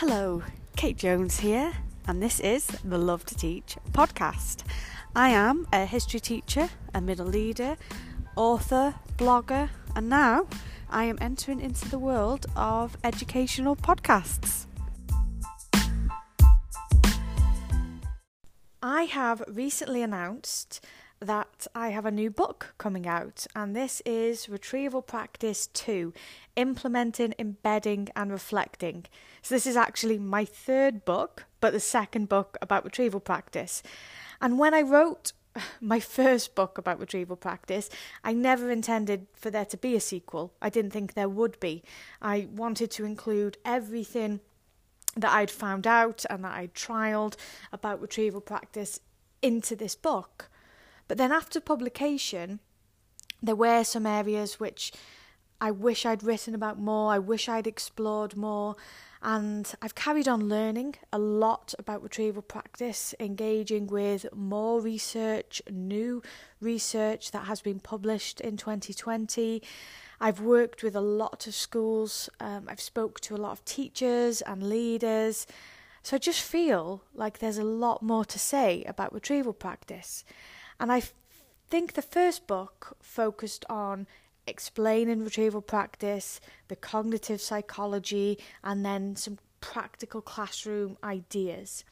Hello, Kate Jones here, and this is the Love to Teach podcast. I am a history teacher, a middle leader, author, blogger, and now I am entering into the world of educational podcasts. I have recently announced that I have a new book coming out, and this is Retrieval Practice 2 Implementing, Embedding, and Reflecting. So, this is actually my third book, but the second book about retrieval practice. And when I wrote my first book about retrieval practice, I never intended for there to be a sequel. I didn't think there would be. I wanted to include everything that I'd found out and that I'd trialed about retrieval practice into this book. But then after publication, there were some areas which I wish I'd written about more, I wish I'd explored more, and I've carried on learning a lot about retrieval practice, engaging with more research, new research that has been published in 2020. I've worked with a lot of schools, um, I've spoke to a lot of teachers and leaders. So I just feel like there's a lot more to say about retrieval practice. And I think the first book focused on explaining retrieval practice, the cognitive psychology, and then some practical classroom ideas.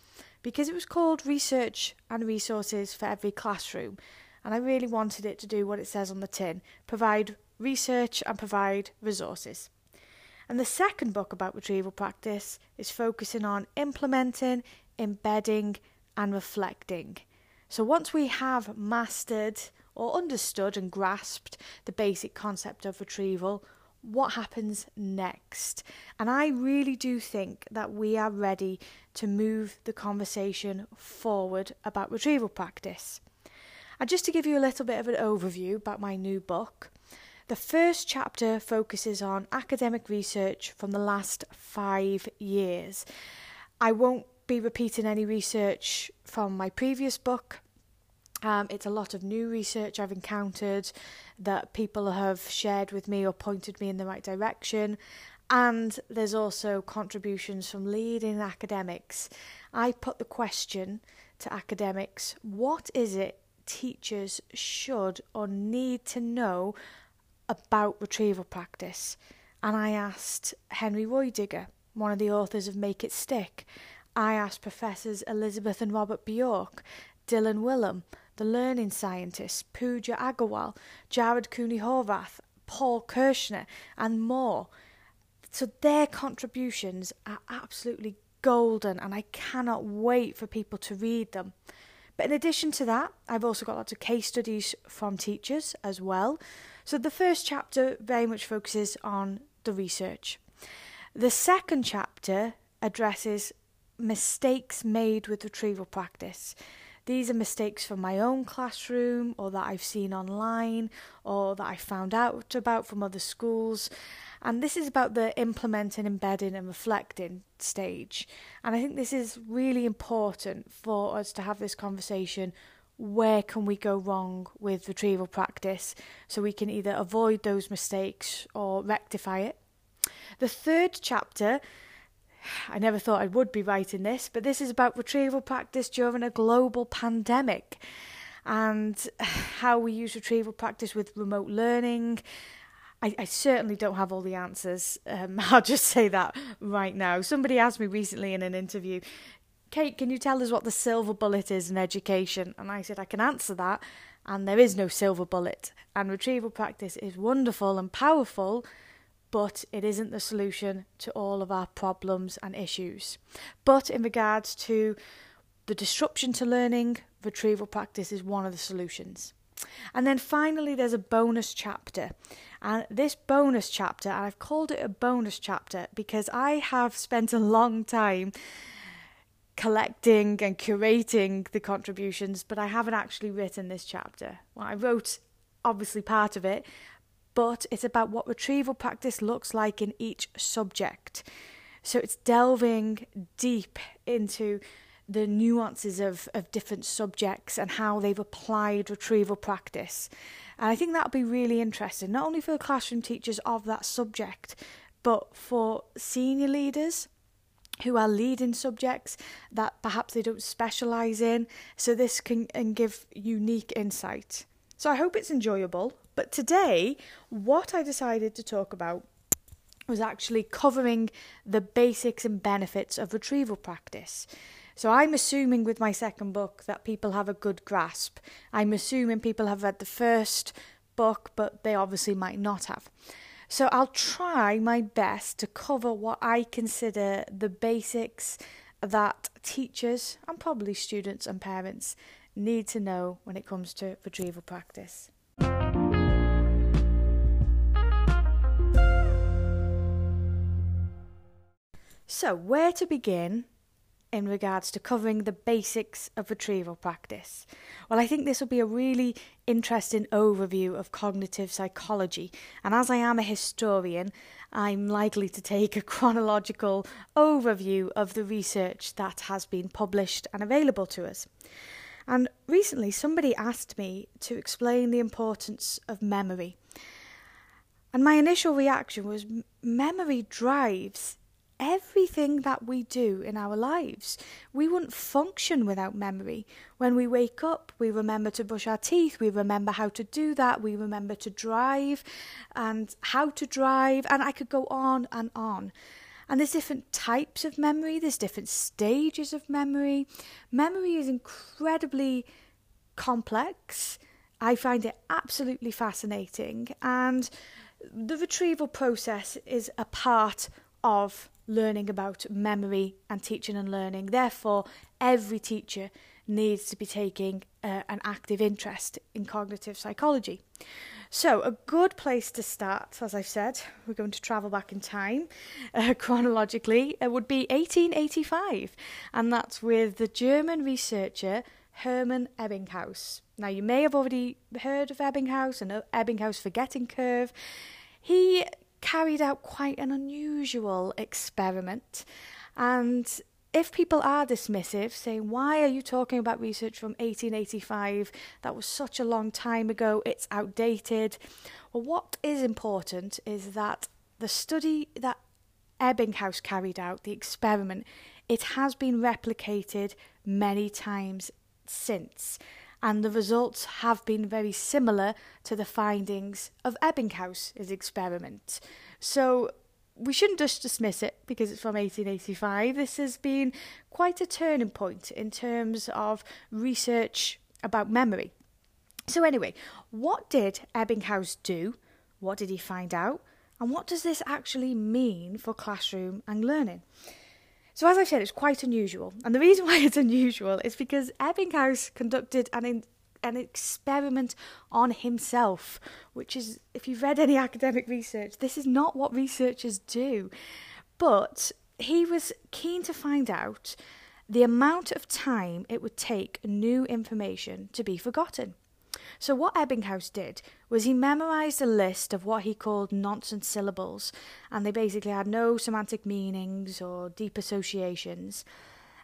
Because it was called Research and Resources for Every Classroom, and I really wanted it to do what it says on the tin provide research and provide resources. And the second book about retrieval practice is focusing on implementing, embedding, and reflecting. So once we have mastered or understood and grasped the basic concept of retrieval, what happens next? And I really do think that we are ready to move the conversation forward about retrieval practice. And just to give you a little bit of an overview about my new book, the first chapter focuses on academic research from the last five years. I won't be repeating any research from my previous book. Um, it's a lot of new research I've encountered that people have shared with me or pointed me in the right direction. And there's also contributions from leading academics. I put the question to academics what is it teachers should or need to know about retrieval practice? And I asked Henry Roediger, one of the authors of Make It Stick. I asked Professors Elizabeth and Robert Bjork, Dylan Wiliam, the learning scientists, Pooja Agarwal, Jared Cooney Horvath, Paul Kirschner, and more. So their contributions are absolutely golden, and I cannot wait for people to read them. But in addition to that, I've also got lots of case studies from teachers as well. So the first chapter very much focuses on the research. The second chapter addresses mistakes made with retrieval practice. These are mistakes from my own classroom or that I've seen online or that I found out about from other schools. And this is about the implementing, embedding, and reflecting stage. And I think this is really important for us to have this conversation. Where can we go wrong with retrieval practice so we can either avoid those mistakes or rectify it? The third chapter I never thought I would be writing this, but this is about retrieval practice during a global pandemic and how we use retrieval practice with remote learning. I, I certainly don't have all the answers. Um, I'll just say that right now. Somebody asked me recently in an interview, Kate, can you tell us what the silver bullet is in education? And I said, I can answer that. And there is no silver bullet. And retrieval practice is wonderful and powerful but it isn't the solution to all of our problems and issues. But in regards to the disruption to learning, retrieval practice is one of the solutions. And then finally, there's a bonus chapter. And this bonus chapter, and I've called it a bonus chapter because I have spent a long time collecting and curating the contributions, but I haven't actually written this chapter. Well, I wrote obviously part of it, but it's about what retrieval practice looks like in each subject. So it's delving deep into the nuances of, of different subjects and how they've applied retrieval practice. And I think that'll be really interesting, not only for the classroom teachers of that subject, but for senior leaders who are leading subjects that perhaps they don't specialize in. So this can and give unique insight. So I hope it's enjoyable. But today, what I decided to talk about was actually covering the basics and benefits of retrieval practice. So I'm assuming with my second book that people have a good grasp. I'm assuming people have read the first book, but they obviously might not have. So I'll try my best to cover what I consider the basics that teachers and probably students and parents need to know when it comes to retrieval practice. So, where to begin in regards to covering the basics of retrieval practice? Well, I think this will be a really interesting overview of cognitive psychology, and as I am a historian, I'm likely to take a chronological overview of the research that has been published and available to us. And recently, somebody asked me to explain the importance of memory. And my initial reaction was memory drives everything that we do in our lives. We wouldn't function without memory. When we wake up, we remember to brush our teeth, we remember how to do that, we remember to drive and how to drive, and I could go on and on. And there's different types of memory, there's different stages of memory. Memory is incredibly complex. I find it absolutely fascinating, and the retrieval process is a part of learning about memory and teaching and learning. Therefore, every teacher needs to be taking uh, an active interest in cognitive psychology. So, a good place to start, as I've said, we're going to travel back in time uh, chronologically, it would be 1885, and that's with the German researcher Hermann Ebbinghaus. Now, you may have already heard of Ebbinghaus and Ebbinghaus forgetting curve. He carried out quite an unusual experiment. And if people are dismissive, saying, Why are you talking about research from 1885? That was such a long time ago, it's outdated. Well, what is important is that the study that Ebbinghaus carried out, the experiment, it has been replicated many times since and the results have been very similar to the findings of Ebbinghaus's experiment. So we shouldn't just dismiss it because it's from 1885. This has been quite a turning point in terms of research about memory. So, anyway, what did Ebbinghaus do? What did he find out? And what does this actually mean for classroom and learning? So, as I said, it's quite unusual. And the reason why it's unusual is because Ebbinghaus conducted an, in, an experiment on himself, which is, if you've read any academic research, this is not what researchers do. But he was keen to find out the amount of time it would take new information to be forgotten. So, what Ebbinghaus did was he memorized a list of what he called nonsense syllables, and they basically had no semantic meanings or deep associations.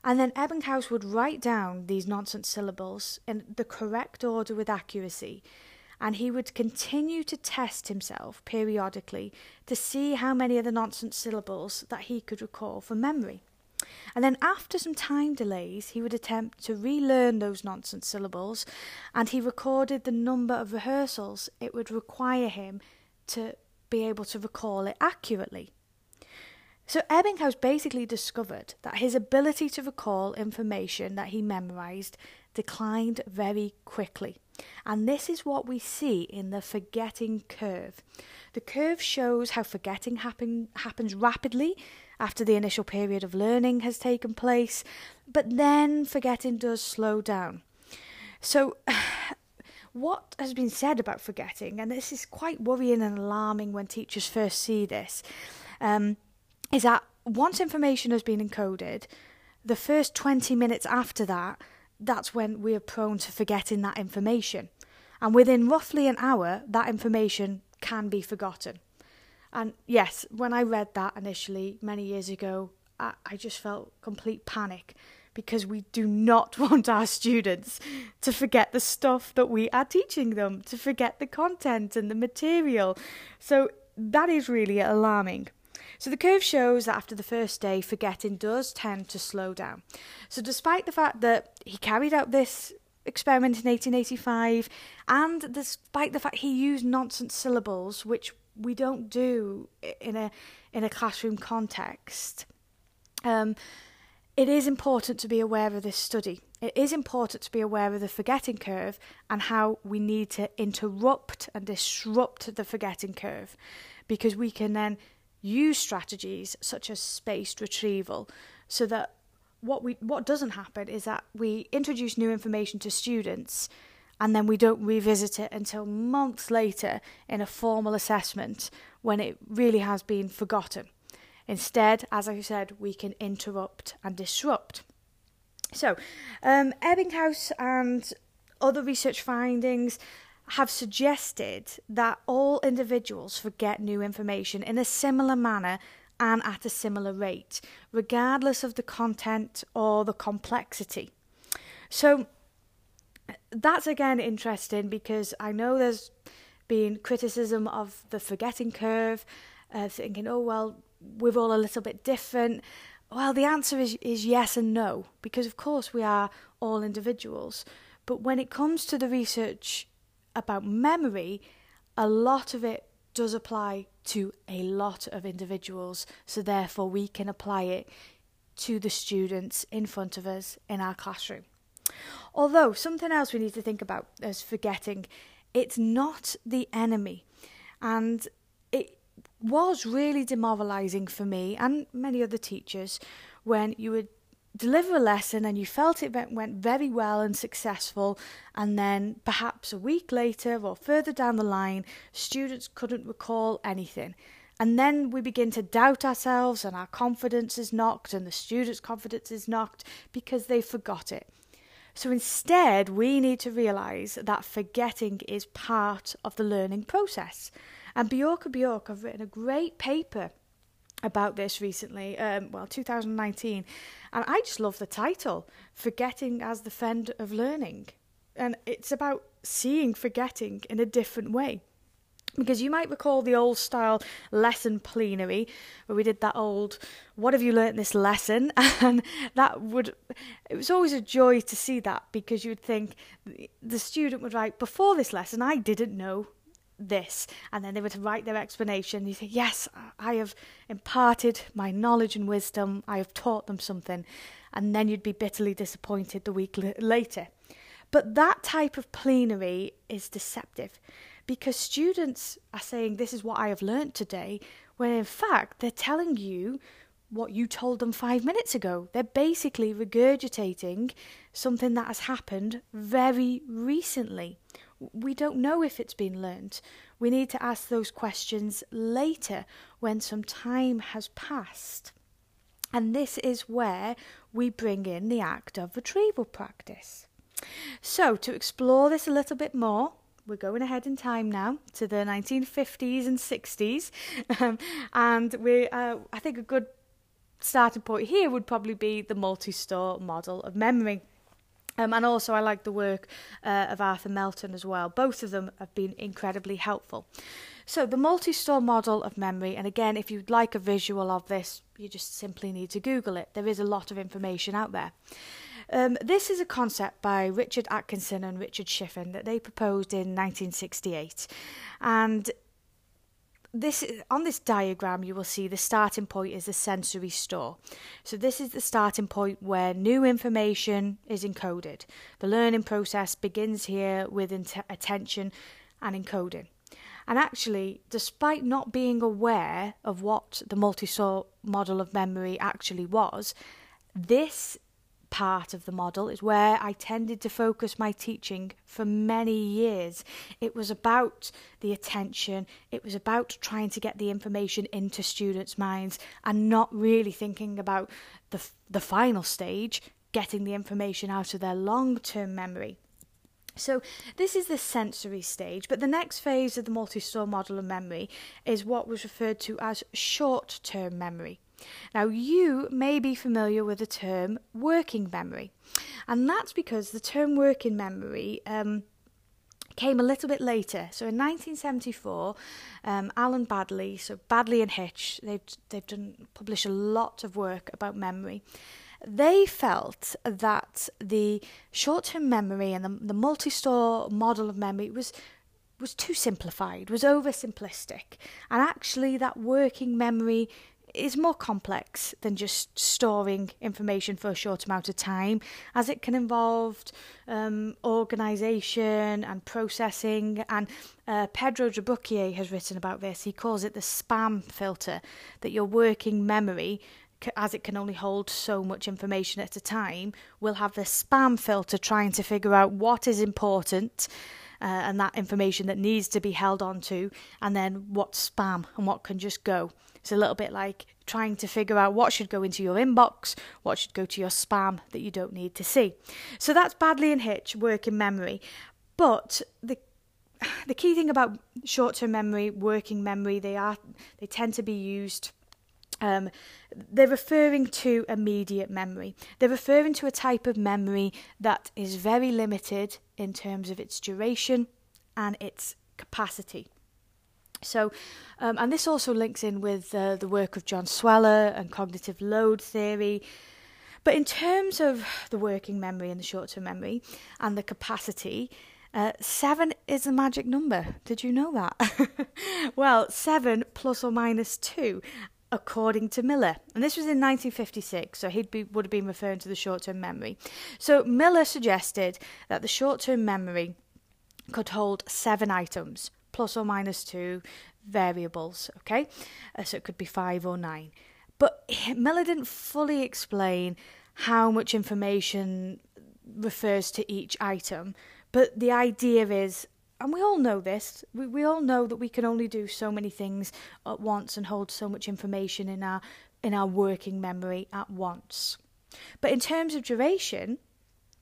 And then Ebbinghaus would write down these nonsense syllables in the correct order with accuracy, and he would continue to test himself periodically to see how many of the nonsense syllables that he could recall from memory. And then, after some time delays, he would attempt to relearn those nonsense syllables, and he recorded the number of rehearsals it would require him to be able to recall it accurately. So, Ebbinghaus basically discovered that his ability to recall information that he memorized declined very quickly. And this is what we see in the forgetting curve. The curve shows how forgetting happen, happens rapidly after the initial period of learning has taken place, but then forgetting does slow down. So, what has been said about forgetting, and this is quite worrying and alarming when teachers first see this, um, is that once information has been encoded, the first 20 minutes after that, that's when we are prone to forgetting that information. And within roughly an hour, that information can be forgotten. And yes, when I read that initially many years ago, I, I just felt complete panic because we do not want our students to forget the stuff that we are teaching them, to forget the content and the material. So that is really alarming. So the curve shows that after the first day, forgetting does tend to slow down. So despite the fact that he carried out this experiment in 1885, and despite the fact he used nonsense syllables, which we don't do in a in a classroom context, um, it is important to be aware of this study. It is important to be aware of the forgetting curve and how we need to interrupt and disrupt the forgetting curve because we can then use strategies such as spaced retrieval so that what we what doesn't happen is that we introduce new information to students and then we don't revisit it until months later in a formal assessment when it really has been forgotten. Instead, as I said, we can interrupt and disrupt. So, um, Ebbinghaus and other research findings have suggested that all individuals forget new information in a similar manner and at a similar rate, regardless of the content or the complexity. So, that's again interesting because I know there's been criticism of the forgetting curve, uh, thinking, oh, well, we're all a little bit different. Well, the answer is, is yes and no, because of course we are all individuals. But when it comes to the research about memory, a lot of it does apply to a lot of individuals, so therefore we can apply it to the students in front of us in our classroom. Although, something else we need to think about is forgetting, it's not the enemy. And it was really demoralising for me and many other teachers when you would deliver a lesson and you felt it went very well and successful, and then perhaps a week later or further down the line, students couldn't recall anything. And then we begin to doubt ourselves, and our confidence is knocked, and the students' confidence is knocked because they forgot it. So instead, we need to realise that forgetting is part of the learning process. And Bjork and Bjork have written a great paper about this recently, um, well, 2019, and I just love the title, Forgetting as the Friend of Learning. And it's about seeing forgetting in a different way. Because you might recall the old style lesson plenary where we did that old, what have you learnt this lesson? And that would, it was always a joy to see that because you'd think the student would write, before this lesson, I didn't know this. And then they would write their explanation. You say, Yes, I have imparted my knowledge and wisdom. I have taught them something. And then you'd be bitterly disappointed the week l- later. But that type of plenary is deceptive because students are saying, This is what I have learnt today, when in fact they're telling you what you told them five minutes ago. They're basically regurgitating something that has happened very recently we don't know if it's been learnt. We need to ask those questions later when some time has passed. And this is where we bring in the act of retrieval practice. So, to explore this a little bit more, we're going ahead in time now to the 1950s and 60s, um, and we, uh, I think, a good starting point here would probably be the multi-store model of memory. Um, and also, I like the work uh, of Arthur Melton as well. Both of them have been incredibly helpful. So, the multi store model of memory, and again, if you'd like a visual of this, you just simply need to Google it. There is a lot of information out there. Um, this is a concept by Richard Atkinson and Richard Shiffrin that they proposed in 1968. And this on this diagram you will see the starting point is the sensory store. So this is the starting point where new information is encoded. The learning process begins here with int- attention and encoding. And actually despite not being aware of what the multi-store model of memory actually was this part of the model is where I tended to focus my teaching for many years. It was about the attention, it was about trying to get the information into students' minds and not really thinking about the, the final stage, getting the information out of their long term memory. So, this is the sensory stage, but the next phase of the multi store model of memory is what was referred to as short term memory. Now, you may be familiar with the term working memory, and that's because the term working memory um, came a little bit later. So in 1974, um, Alan Baddeley, so Baddeley and Hitch, they've they've done published a lot of work about memory. They felt that the short-term memory and the, the multi-store model of memory was was too simplified, was oversimplistic, and actually that working memory is more complex than just storing information for a short amount of time, as it can involve um, organisation and processing. And uh, Pedro De Bruyckere has written about this. He calls it the spam filter, that your working memory as it can only hold so much information at a time, will have the spam filter trying to figure out what is important uh, and that information that needs to be held on to, and then what's spam and what can just go. It's a little bit like trying to figure out what should go into your inbox, what should go to your spam that you don't need to see. So that's Baddeley and Hitch working memory. But the the key thing about short-term memory, working memory, they are they tend to be used um, they're referring to immediate memory. They're referring to a type of memory that is very limited in terms of its duration and its capacity. So, um, and this also links in with uh, the work of John Sweller and cognitive load theory. But in terms of the working memory and the short term memory and the capacity, uh, seven is a magic number. Did you know that? well, seven plus or minus two, according to Miller. And this was in 1956, so he would have been referring to the short term memory. So Miller suggested that the short term memory could hold seven items plus or minus two variables, okay? Uh, so it could be five or nine. But Miller didn't fully explain how much information refers to each item, but the idea is and we all know this we, we all know that we can only do so many things at once and hold so much information in our in our working memory at once but in terms of duration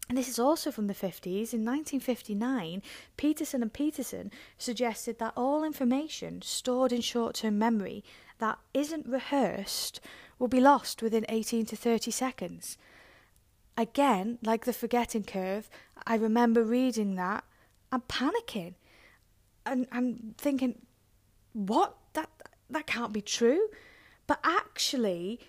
and this is also from the 50s. In 1959, Peterson and Peterson suggested that all information stored in short term memory that isn't rehearsed will be lost within 18 to 30 seconds. Again, like the forgetting curve, I remember reading that and panicking and, and thinking, what? That, that can't be true. But actually,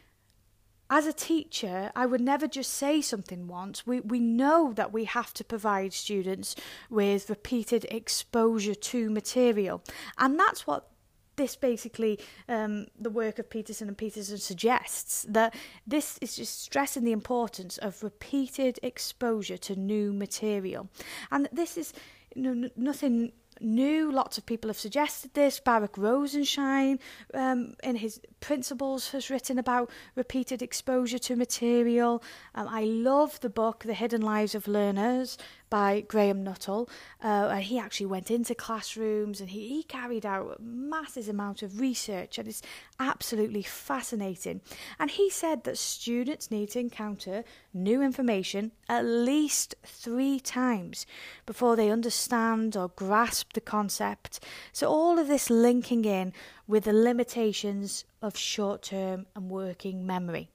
as a teacher, I would never just say something once. We, we know that we have to provide students with repeated exposure to material. And that's what this basically, um, the work of Peterson and Peterson suggests that this is just stressing the importance of repeated exposure to new material. And this is you know, nothing new. Lots of people have suggested this. Barak Rosenshine, um, in his principles, has written about repeated exposure to material. Um, I love the book, The Hidden Lives of Learners, by Graham Nuthall. Uh, and he actually went into classrooms and he, he carried out massive amount of research, and it's absolutely fascinating. And he said that students need to encounter new information at least three times before they understand or grasp the concept. So, all of this linking in with the limitations of short term and working memory.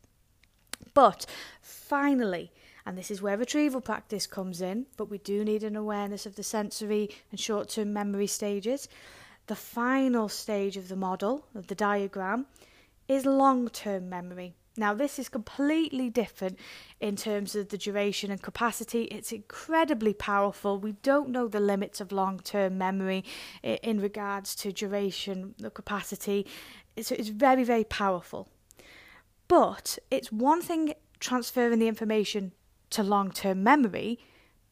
But finally, and this is where retrieval practice comes in, but we do need an awareness of the sensory and short term memory stages. The final stage of the model, of the diagram, is long term memory. Now, this is completely different in terms of the duration and capacity. It's incredibly powerful. We don't know the limits of long term memory in regards to duration, the capacity. It's, it's very, very powerful. But it's one thing transferring the information to long term memory,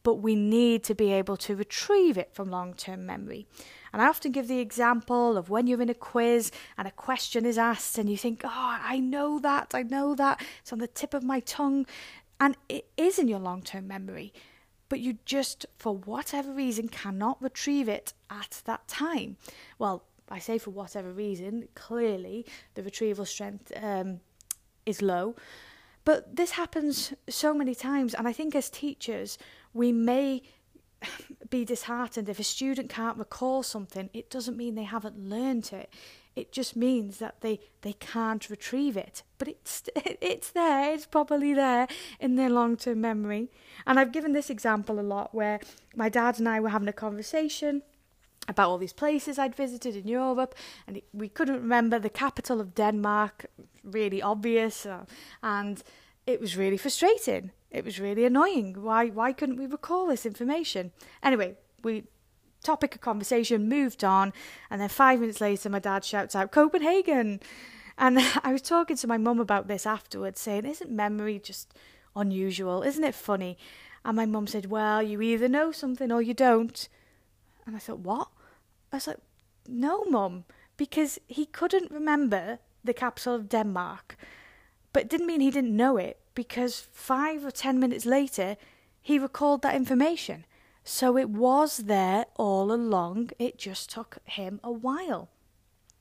but we need to be able to retrieve it from long term memory. And I often give the example of when you're in a quiz and a question is asked and you think, oh, I know that, I know that, it's on the tip of my tongue. And it is in your long term memory, but you just, for whatever reason, cannot retrieve it at that time. Well, I say for whatever reason, clearly the retrieval strength um, is low. But this happens so many times, and I think as teachers, we may be disheartened if a student can't recall something. It doesn't mean they haven't learned it. It just means that they, they can't retrieve it. But it's it's there. It's probably there in their long term memory. And I've given this example a lot where my dad and I were having a conversation about all these places I'd visited in Europe, and we couldn't remember the capital of Denmark, really obvious, uh, and it was really frustrating. It was really annoying. Why why couldn't we recall this information? Anyway, we topic of conversation moved on, and then five minutes later, my dad shouts out Copenhagen, and I was talking to my mum about this afterwards, saying, "Isn't memory just unusual? Isn't it funny?" And my mum said, "Well, you either know something or you don't." And I thought, "What?" I was like, "No, mum." Because he couldn't remember the capital of Denmark. But it didn't mean he didn't know it, because five or ten minutes later, he recalled that information. So it was there all along, it just took him a while.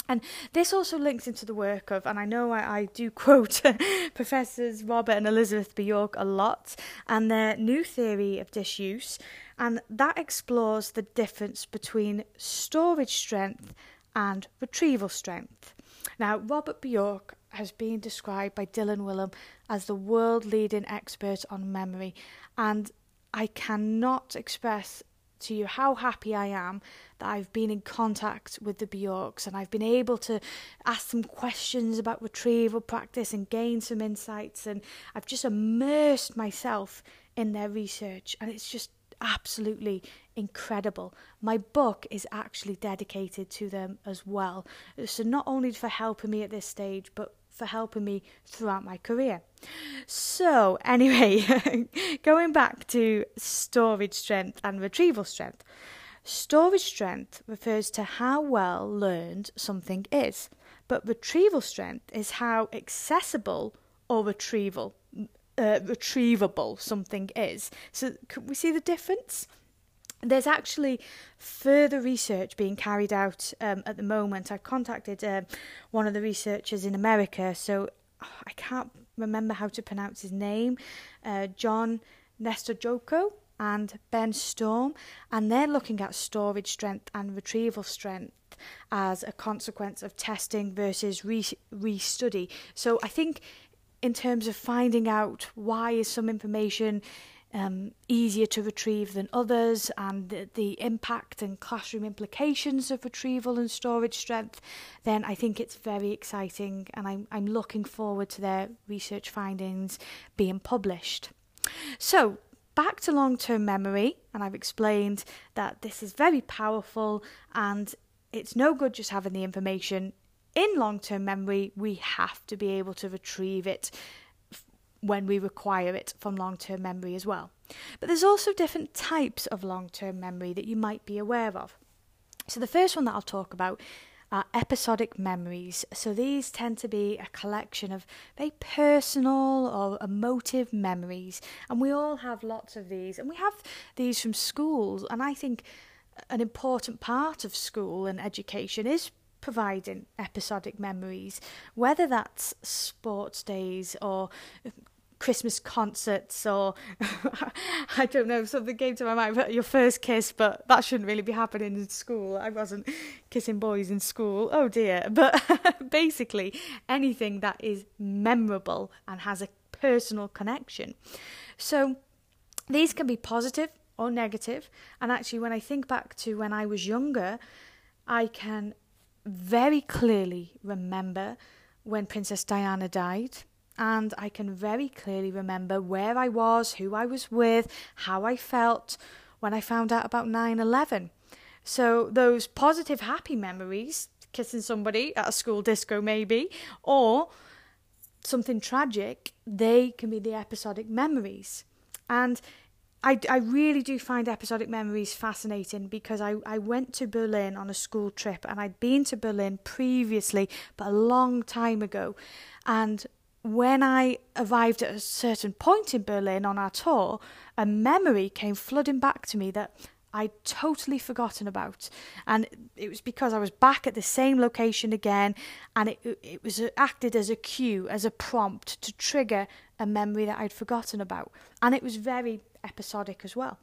And this also links into the work of, and I know I, I do quote Professors Robert and Elizabeth Bjork a lot, and their new theory of disuse, and that explores the difference between storage strength and retrieval strength. Now, Robert Bjork has been described by Dylan Wiliam as the world leading expert on memory, and I cannot express to you how happy I am that I've been in contact with the Bjorks and I've been able to ask them questions about retrieval practice and gain some insights. And I've just immersed myself in their research. And it's just absolutely incredible. My book is actually dedicated to them as well. So not only for helping me at this stage but for helping me throughout my career. So, anyway, going back to storage strength and retrieval strength. Storage strength refers to how well learned something is, but retrieval strength is how accessible or retrieval uh, retrievable something is. So, can we see the difference? There's actually further research being carried out um, at the moment. I contacted uh, one of the researchers in America, so I can't remember how to pronounce his name, uh, John Nestojko and Ben Storm, and they're looking at storage strength and retrieval strength as a consequence of testing versus re- re-study. So I think in terms of finding out why is some information um, easier to retrieve than others, and the, the, impact and classroom implications of retrieval and storage strength, then I think it's very exciting, and I'm, I'm looking forward to their research findings being published. So, back to long term memory, and I've explained that this is very powerful and it's no good just having the information. In long term memory, we have to be able to retrieve it when we require it from long term memory as well. But there's also different types of long term memory that you might be aware of. So, the first one that I'll talk about are episodic memories. So, these tend to be a collection of very personal or emotive memories, and we all have lots of these, and we have these from schools. And I think an important part of school and education is providing episodic memories, whether that's sports days or Christmas concerts or I don't know, something came to my mind, but your first kiss, but that shouldn't really be happening in school. I wasn't kissing boys in school. Oh dear. But basically, anything that is memorable and has a personal connection. So these can be positive or negative. And actually, when I think back to when I was younger, I can very clearly remember when Princess Diana died and I can very clearly remember where I was, who I was with, how I felt when I found out about 9 11. So, those positive, happy memories, kissing somebody at a school disco maybe, or something tragic, they can be the episodic memories. And I, I really do find episodic memories fascinating because I, I went to Berlin on a school trip and I'd been to Berlin previously, but a long time ago. And when I arrived at a certain point in Berlin on our tour, a memory came flooding back to me that I'd totally forgotten about. And it was because I was back at the same location again, and it, it was acted as a cue, as a prompt to trigger a memory that I'd forgotten about. And it was very episodic as well.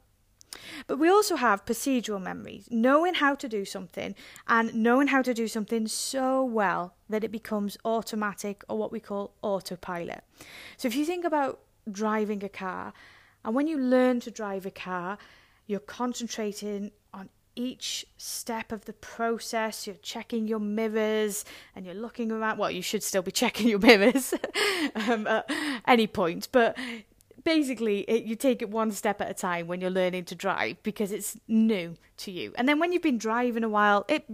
But we also have procedural memories, knowing how to do something and knowing how to do something so well that it becomes automatic or what we call autopilot. So if you think about driving a car, and when you learn to drive a car, you're concentrating on each step of the process. You're checking your mirrors and you're looking around. Well, you should still be checking your mirrors um, at any point, but basically it, you take it one step at a time when you're learning to drive because it's new to you. And then when you've been driving a while it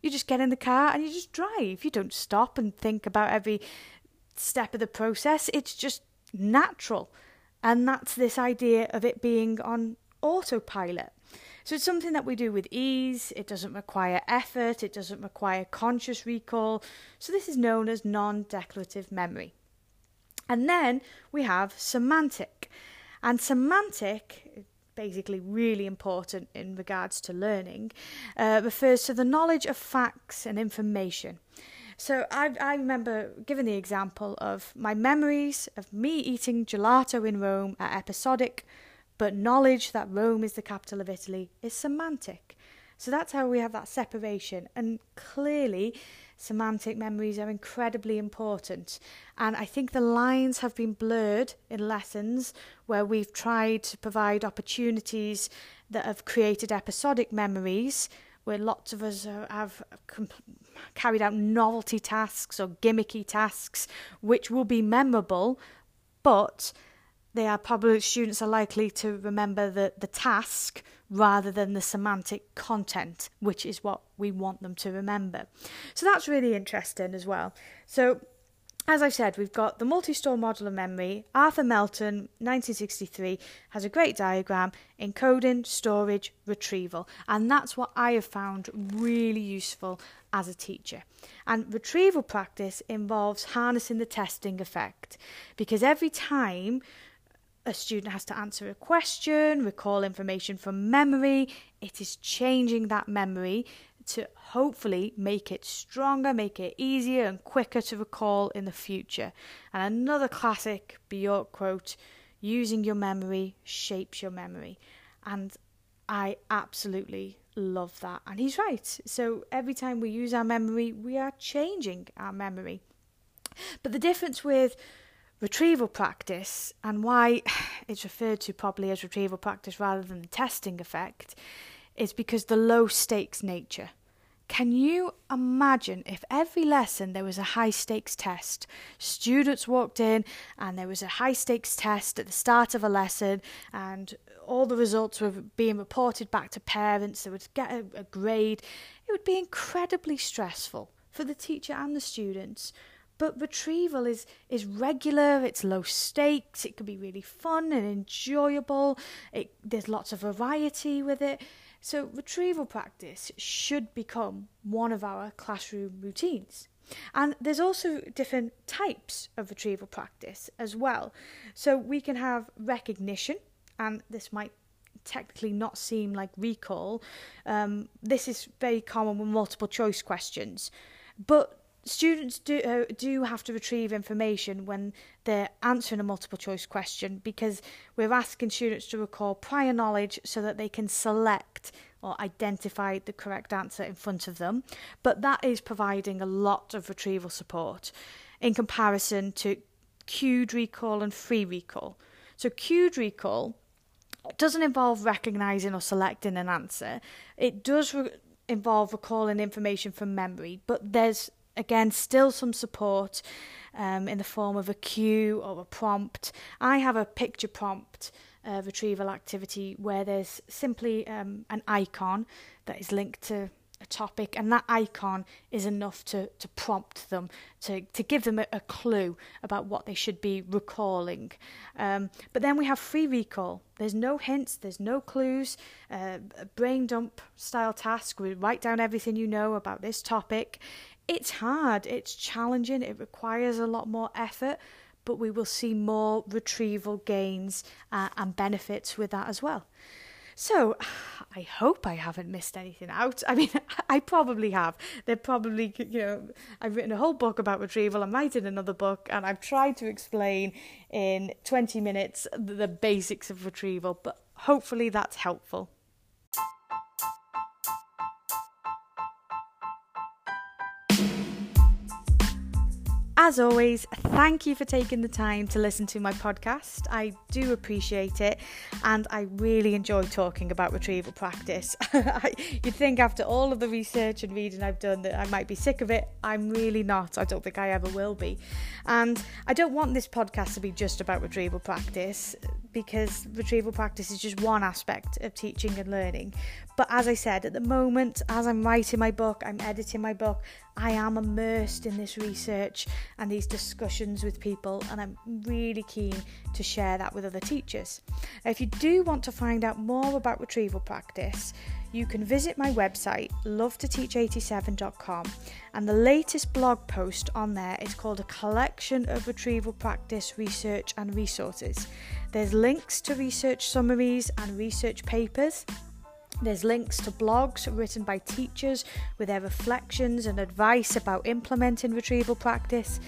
you just get in the car and you just drive. You don't stop and think about every step of the process. It's just natural. And that's this idea of it being on autopilot. So it's something that we do with ease. It doesn't require effort. It doesn't require conscious recall. So this is known as non-declarative memory and then we have semantic. And semantic, basically really important in regards to learning, uh, refers to the knowledge of facts and information. So I, I remember giving the example of my memories of me eating gelato in Rome are episodic, but knowledge that Rome is the capital of Italy is semantic. So that's how we have that separation. And clearly, semantic memories are incredibly important. And I think the lines have been blurred in lessons where we've tried to provide opportunities that have created episodic memories, where lots of us have carried out novelty tasks or gimmicky tasks, which will be memorable, but they are probably students are likely to remember the, the task rather than the semantic content, which is what we want them to remember. So that's really interesting as well. So as I've said, we've got the multi-store model of memory. Arthur Melton, 1963, has a great diagram, encoding, storage, retrieval. And that's what I have found really useful as a teacher. And retrieval practice involves harnessing the testing effect because every time a student has to answer a question, recall information from memory. It is changing that memory to hopefully make it stronger, make it easier and quicker to recall in the future. And another classic Bjork quote using your memory shapes your memory. And I absolutely love that. And he's right. So every time we use our memory, we are changing our memory. But the difference with retrieval practice and why it's referred to probably as retrieval practice rather than the testing effect is because the low stakes nature. Can you imagine if every lesson there was a high stakes test? Students walked in and there was a high stakes test at the start of a lesson, and all the results were being reported back to parents. They would get a, a grade. It would be incredibly stressful for the teacher and the students. But retrieval is is regular. It's low stakes. It can be really fun and enjoyable. It, there's lots of variety with it. So retrieval practice should become one of our classroom routines. And there's also different types of retrieval practice as well. So we can have recognition, and this might technically not seem like recall. Um, this is very common with multiple choice questions. But students do uh, do have to retrieve information when they're answering a multiple choice question because we're asking students to recall prior knowledge so that they can select or identify the correct answer in front of them. But that is providing a lot of retrieval support in comparison to cued recall and free recall. So cued recall doesn't involve recognizing or selecting an answer. It does re- involve recalling information from memory but there's again, still some support um, in the form of a cue or a prompt. I have a picture prompt uh, retrieval activity where there's simply um, an icon that is linked to a topic, and that icon is enough to, to prompt them, to, to give them a, a clue about what they should be recalling. Um, but then we have free recall. There's no hints, there's no clues, uh, a brain dump style task. We write down everything you know about this topic it's hard, it's challenging, it requires a lot more effort, but we will see more retrieval gains uh, and benefits with that as well. So, I hope I haven't missed anything out. I mean, I probably have. They're probably, you know, I've written a whole book about retrieval. I'm writing another book, and I've tried to explain in 20 minutes the basics of retrieval. But hopefully that's helpful. As always, thank you for taking the time to listen to my podcast. I do appreciate it and I really enjoy talking about retrieval practice. You'd think after all of the research and reading I've done that I might be sick of it. I'm really not. I don't think I ever will be. And I don't want this podcast to be just about retrieval practice because retrieval practice is just one aspect of teaching and learning. But as I said, at the moment, as I'm writing my book, I'm editing my book, I am immersed in this research and these discussions with people, and I'm really keen to share that with other teachers. Now, if you do want to find out more about retrieval practice, you can visit my website, lovetoteach87.com, and the latest blog post on there is called A Collection of Retrieval Practice Research and Resources. There's links to research summaries and research papers. There's links to blogs written by teachers with their reflections and advice about implementing retrieval practice.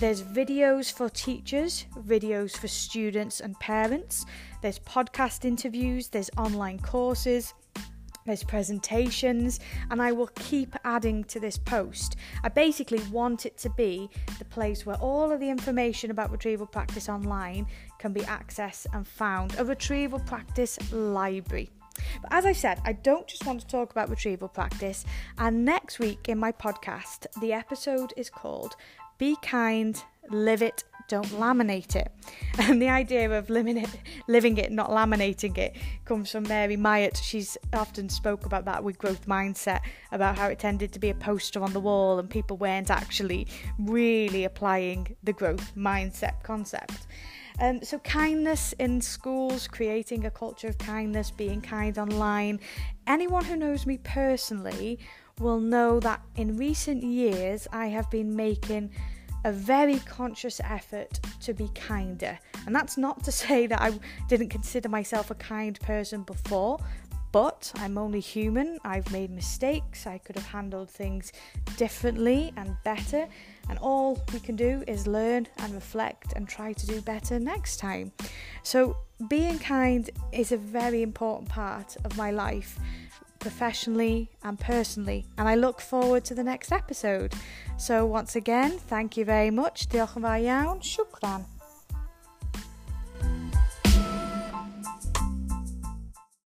There's videos for teachers, videos for students and parents. There's podcast interviews, there's online courses, there's presentations, and I will keep adding to this post. I basically want it to be the place where all of the information about retrieval practice online can be accessed and found a retrieval practice library. But as I said, I don't just want to talk about retrieval practice, and next week in my podcast, the episode is called Be Kind, Live It, don't laminate it. And the idea of living it, not laminating it, comes from Mary Myatt. She's often spoke about that with growth mindset, about how it tended to be a poster on the wall and people weren't actually really applying the growth mindset concept. Um, so, kindness in schools, creating a culture of kindness, being kind online. Anyone who knows me personally will know that in recent years I have been making a very conscious effort to be kinder. And that's not to say that I didn't consider myself a kind person before, but I'm only human. I've made mistakes. I could have handled things differently and better. And all we can do is learn and reflect and try to do better next time. So, being kind is a very important part of my life professionally and personally. And I look forward to the next episode. So, once again, thank you very much. Diolch yn fawr iawn. Shukran.